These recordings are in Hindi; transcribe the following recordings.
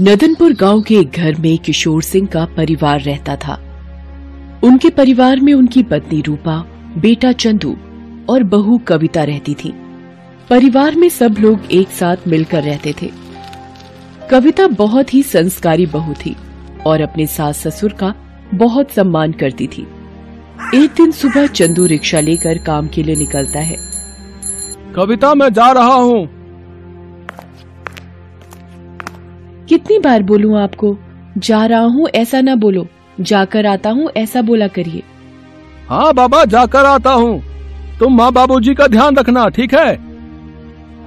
नदनपुर गाँव के एक घर में किशोर सिंह का परिवार रहता था। उनके परिवार में उनकी पत्नी रूपा, बेटा चंदू और बहू कविता रहती थी। परिवार में सब लोग एक साथ मिलकर रहते थे। कविता बहुत ही संस्कारी बहू थी और अपने सास ससुर का बहुत सम्मान करती थी। एक दिन सुबह चंदू रिक्शा लेकर काम के लिए निकलता है। कविता, मैं जा रहा हूँ। कितनी बार बोलूँ आपको जा रहा हूँ ऐसा ना बोलो जाकर आता हूँ ऐसा बोला करिए। हाँ बाबा जाकर आता हूँ। तुम माँ बाबूजी का ध्यान रखना ठीक है?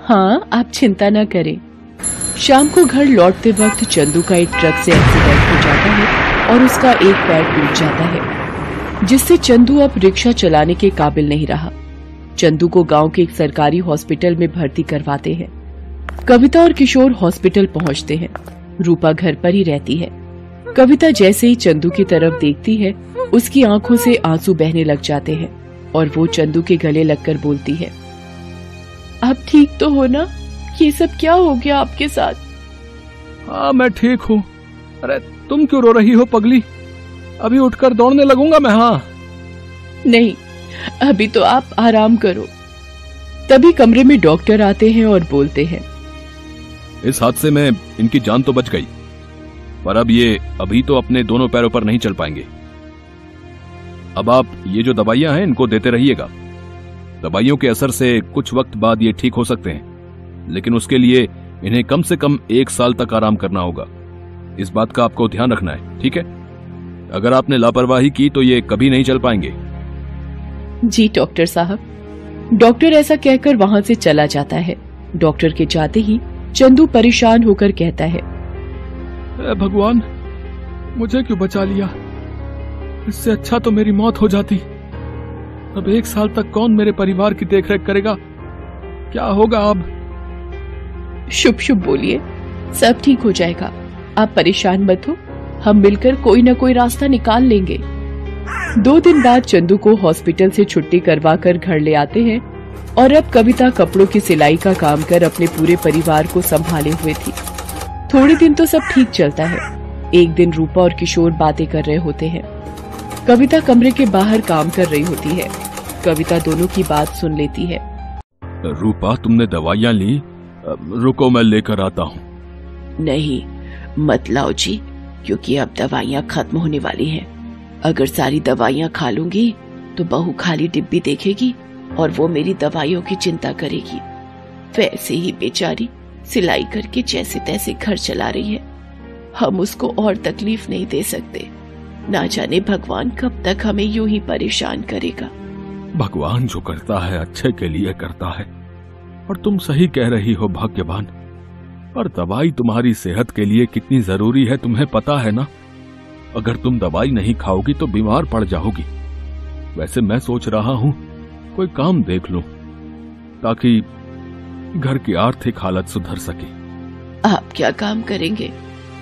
हाँ आप चिंता न करें। शाम को घर लौटते वक्त चंदू का एक ट्रक से एक्सीडेंट हो जाता है और उसका एक पैर टूट जाता है जिससे चंदू अब रिक्शा चलाने के काबिल नहीं रहा। चंदू को गाँव के एक सरकारी हॉस्पिटल में भर्ती करवाते हैं। कविता और किशोर हॉस्पिटल पहुँचते हैं। रूपा घर पर ही रहती है। कविता जैसे ही चंदू की तरफ़ देखती है उसकी आँखों से आँसू बहने लग जाते हैं और वो चंदू के गले लगकर बोलती है आप ठीक तो हो ना? ये सब क्या हो गया आपके साथ? हाँ मैं ठीक हूँ। अरे तुम क्यों रो रही हो पगली? अभी उठकर दौड़ने लगूँगा मैं हाँ। नहीं अभी तो आप आराम करो। तभी कमरे में डॉक्टर आते हैं और बोलते हैं इस हादसे में इनकी जान तो बच गई, पर अब ये अभी तो अपने दोनों पैरों पर नहीं चल पाएँगे। अब आप ये जो दवाइयाँ हैं, इनको देते रहिएगा। दवाइयों के असर से कुछ वक्त बाद ये ठीक हो सकते हैं, लेकिन उसके लिए इन्हें कम से कम एक साल तक आराम करना होगा। इस बात का आपको ध्यान रखना है, ठीक है? अगर आपने लापरवाही की तो ये कभी नहीं चल पाएँगे। जी, डॉक्टर साहब। डॉक्टर ऐसा कहकर वहाँ से चला जाता है। डॉक्टर के जाते ही चंदू परेशान होकर कहता है भगवान मुझे क्यों बचा लिया? इससे अच्छा तो मेरी मौत हो जाती। अब एक साल तक कौन मेरे परिवार की देखरेख करेगा? क्या होगा अब? शुभ शुभ बोलिए सब ठीक हो जाएगा। आप परेशान मत हो हम मिलकर कोई ना कोई रास्ता निकाल लेंगे। दो दिन बाद चंदू को हॉस्पिटल से छुट्टी करवा कर घर ले आते हैं। और अब कविता कपड़ों की सिलाई का काम कर अपने पूरे परिवार को संभाले हुए थी। थोड़े दिन तो सब ठीक चलता है। एक दिन रूपा और किशोर बातें कर रहे होते हैं। कविता कमरे के बाहर काम कर रही होती है। कविता दोनों की बात सुन लेती है। रूपा तुमने दवाइयाँ ली? रुको मैं लेकर आता हूँ। नहीं मत लाओ जी क्योंकि अब दवाइयाँ खत्म होने वाली हैं। अगर सारी दवाइयाँ खा लूँगी तो बहू खाली डिब्बी देखेगी। और वो मेरी दवाइयों की चिंता करेगी। वैसे ही बेचारी सिलाई करके जैसे तैसे घर चला रही है। हम उसको और तकलीफ़ नहीं दे सकते। ना जाने भगवान कब तक हमें यूँ ही परेशान करेगा। भगवान जो करता है, अच्छे के लिए करता है। और तुम सही कह रही हो, भाग्यवान। पर दवाई तुम्हारी सेहत के लिए कितनी ज़रूरी है, तुम्हें पता है ना? अगर तुम दवाई नहीं खाओगी तो बीमार पड़ जाओगी। वैसे मैं सोच रहा हूँ कोई काम देख लूँ ताकि घर की आर्थिक हालत सुधर सके। आप क्या काम करेंगे?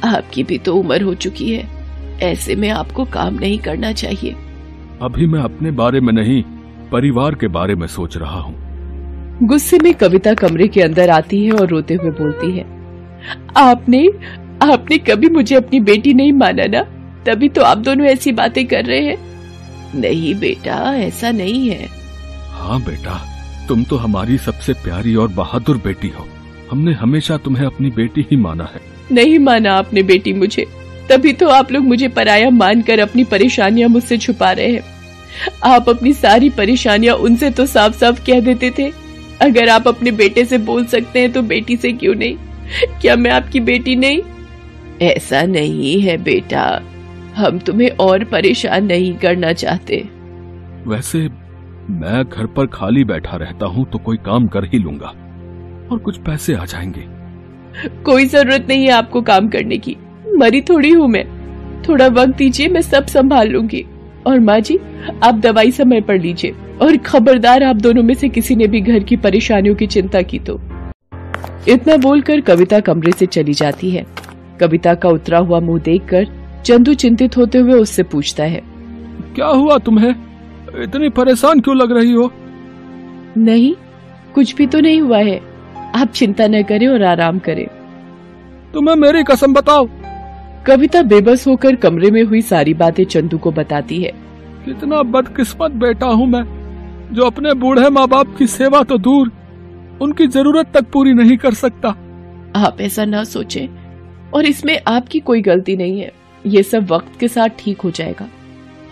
आपकी भी तो उम्र हो चुकी है। ऐसे में आपको काम नहीं करना चाहिए। अभी मैं अपने बारे में नहीं परिवार के बारे में सोच रहा हूँ। गुस्से में कविता कमरे के अंदर आती है और रोते हुए बोलती है आपने आपने कभी मुझे अपनी बेटी नहीं माना ना? तभी तो आप दोनों ऐसी बातें कर रहे हैं? नहीं बेटा ऐसा नहीं है। हाँ बेटा तुम तो हमारी सबसे प्यारी और बहादुर बेटी हो। हमने हमेशा तुम्हें अपनी बेटी ही माना है। नहीं माना आपने बेटी मुझे। तभी तो आप लोग मुझे पराया मानकर अपनी परेशानियाँ मुझसे छुपा रहे हैं। आप अपनी सारी परेशानियाँ उनसे तो साफ़ साफ़ कह देते थे। अगर आप अपने बेटे से बोल सकते हैं तो बेटी से क्यों नहीं? क्या मैं आपकी बेटी नहीं? ऐसा नहीं है बेटा। हम तुम्हें और परेशान नहीं करना चाहते। वैसे मैं घर पर खाली बैठा रहता हूँ तो कोई काम कर ही लूँगा। और कुछ पैसे आ जाएँगे। कोई ज़रूरत नहीं है आपको काम करने की। मरी थोड़ी हूँ मैं। थोड़ा वक्त दीजिए मैं सब संभाल लूँगी। और माँ जी आप दवाई समय पर लीजिए। और खबरदार आप दोनों में से किसी ने भी घर की परेशानियों की चिंता की तो। इतना बोलकर कविता कमरे से चली जाती है। कविता का उतरा हुआ मुँह देखकर चंदू चिंतित होते हुए उससे पूछता है क्या हुआ तुम्हें? इतनी परेशान क्यों लग रही हो? नहीं कुछ भी तो नहीं हुआ है। आप चिंता न करें और आराम करें। तुम्हें मेरी कसम बताओ कविता बेबस होकर कमरे में हुई सारी बातें चंदू को बताती है। कितना बदकिस्मत बेटा हूँ मैं जो अपने बूढ़े माँ बाप की सेवा तो दूर उनकी ज़रूरत तक पूरी नहीं कर सकता। आप ऐसा ना सोचें और इसमें आपकी कोई गलती नहीं है। ये सब वक्त के साथ ठीक हो जाएगा।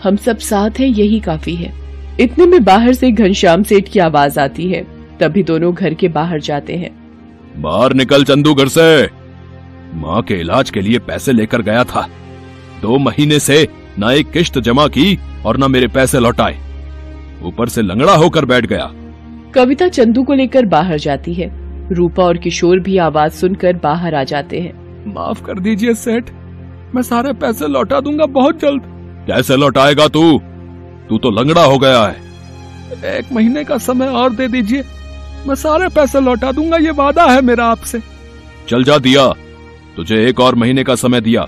हम सब साथ हैं यही काफ़ी है। इतने में बाहर से घनश्याम सेठ की आवाज़ आती है। तभी दोनों घर के बाहर जाते हैं। बाहर निकल चंदू घर से। माँ के इलाज के लिए पैसे लेकर गया था। दो महीने से न एक किश्त जमा की और न मेरे पैसे लौटाए। ऊपर से लंगड़ा होकर बैठ गया। कविता चंदू को लेकर बाहर जाती है। रूपा और किशोर भी आवाज़ सुनकर बाहर आ जाते हैं। माफ़ कर दीजिए सेठ। मैं सारे पैसे लौटा दूँगा बहुत जल्द। कैसे लौटाएगा तू? तू तो लंगड़ा हो गया है। एक महीने का समय और दे दीजिए। मैं सारे पैसे लौटा दूँगा ये वादा है मेरा आपसे। चल जा दिया। तुझे एक और महीने का समय दिया।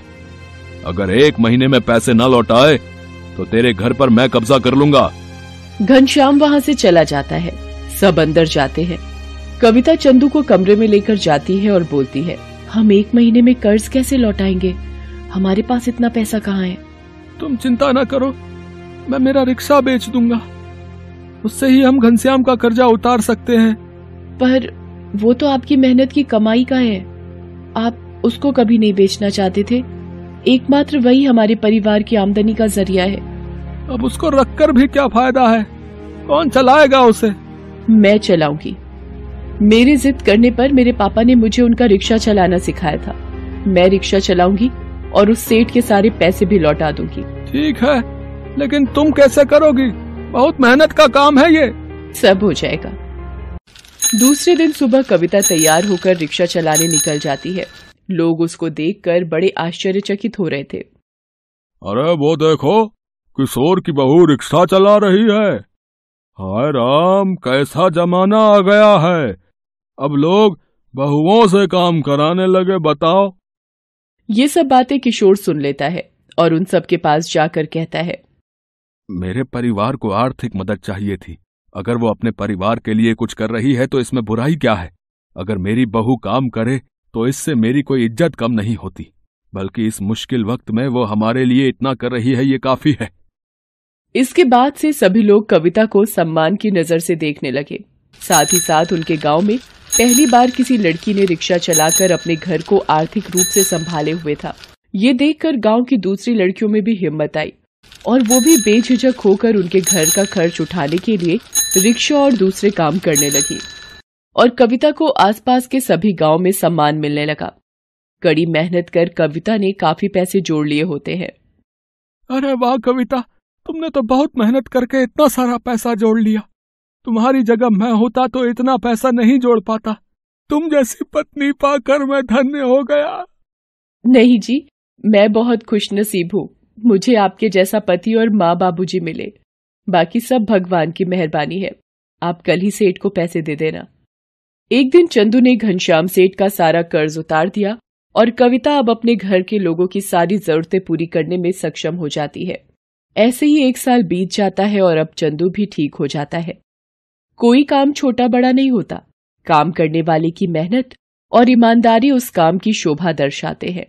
अगर एक महीने में पैसे न लौटाए तो तेरे घर पर मैं कब्जा कर लूँगा। घनश्याम वहाँ से चला जाता है। सब अंदर जाते हैं। कविता चंदू को कमरे में लेकर जाती है और बोलती है हम एक महीने में कर्ज कैसे लौटाएँगे? हमारे पास इतना पैसा कहाँ है? तुम चिंता न करो। मैं मेरा रिक्शा बेच दूँगा। उससे ही हम घनश्याम का कर्जा उतार सकते हैं। पर वो तो आपकी मेहनत की कमाई का है। आप उसको कभी नहीं बेचना चाहते थे। एकमात्र वही हमारे परिवार की आमदनी का ज़रिया है। अब उसको रखकर भी क्या फ़ायदा है? कौन चलाएगा उसे? मैं चलाऊँगी। मेरी जिद करने पर मेरे पापा ने मुझे उनका रिक्शा चलाना सिखाया था। मैं रिक्शा चलाऊँगी और उस सेठ के सारे पैसे भी लौटा दूँगी। ठीक है लेकिन तुम कैसे करोगी? बहुत मेहनत का काम है ये। सब हो जाएगा। दूसरे दिन सुबह कविता तैयार होकर रिक्शा चलाने निकल जाती है। लोग उसको देखकर बड़े आश्चर्यचकित हो रहे थे। अरे वो देखो किशोर की बहू रिक्शा चला रही है। हाय राम कैसा जमाना आ गया है। अब लोग बहुओं से काम कराने लगे बताओ। ये सब बातें किशोर सुन लेता है और उन सब के पास जाकर कहता है। मेरे परिवार को आर्थिक मदद चाहिए थी। अगर वो अपने परिवार के लिए कुछ कर रही है तो इसमें बुराई क्या है? अगर मेरी बहू काम करे तो इससे मेरी कोई इज़्ज़त कम नहीं होती बल्कि इस मुश्किल वक्त में वो हमारे लिए इतना कर रही है ये काफ़ी है। इसके बाद से सभी लोग कविता को सम्मान की नज़र से देखने लगे। साथ ही साथ उनके गाँव में पहली बार किसी लड़की ने रिक्शा चलाकर अपने घर को आर्थिक रूप से संभाले हुए था। ये देखकर गाँव की दूसरी लड़कियों में भी हिम्मत आई और वो भी बेझिझक होकर उनके घर का खर्च उठाने के लिए रिक्शा और दूसरे काम करने लगी और कविता को आसपास के सभी गाँव में सम्मान मिलने लगा। कड़ी मेहनत कर कविता ने काफ़ी पैसे जोड़ लिए होते हैं। अरे वाह कविता, तुमने तो बहुत मेहनत करके इतना सारा पैसा जोड़ लिया। तुम्हारी जगह मैं होता तो इतना पैसा नहीं जोड़ पाता। तुम जैसी पत्नी पाकर मैं धन्य हो गया। नहीं जी, मैं बहुत खुश नसीब हूँ। मुझे आपके जैसा पति और माँ बाबूजी मिले। बाकी सब भगवान की मेहरबानी है। आप कल ही सेठ को पैसे दे देना। एक दिन चंदू ने घनश्याम सेठ का सारा कर्ज उतार दिया और कविता अब अपने घर के लोगों की सारी जरूरतें पूरी करने में सक्षम हो जाती है। ऐसे ही एक साल बीत जाता है और अब चंदू भी ठीक हो जाता है। कोई काम छोटा बड़ा नहीं होता। काम करने वाले की मेहनत और ईमानदारी उस काम की शोभा दर्शाते हैं।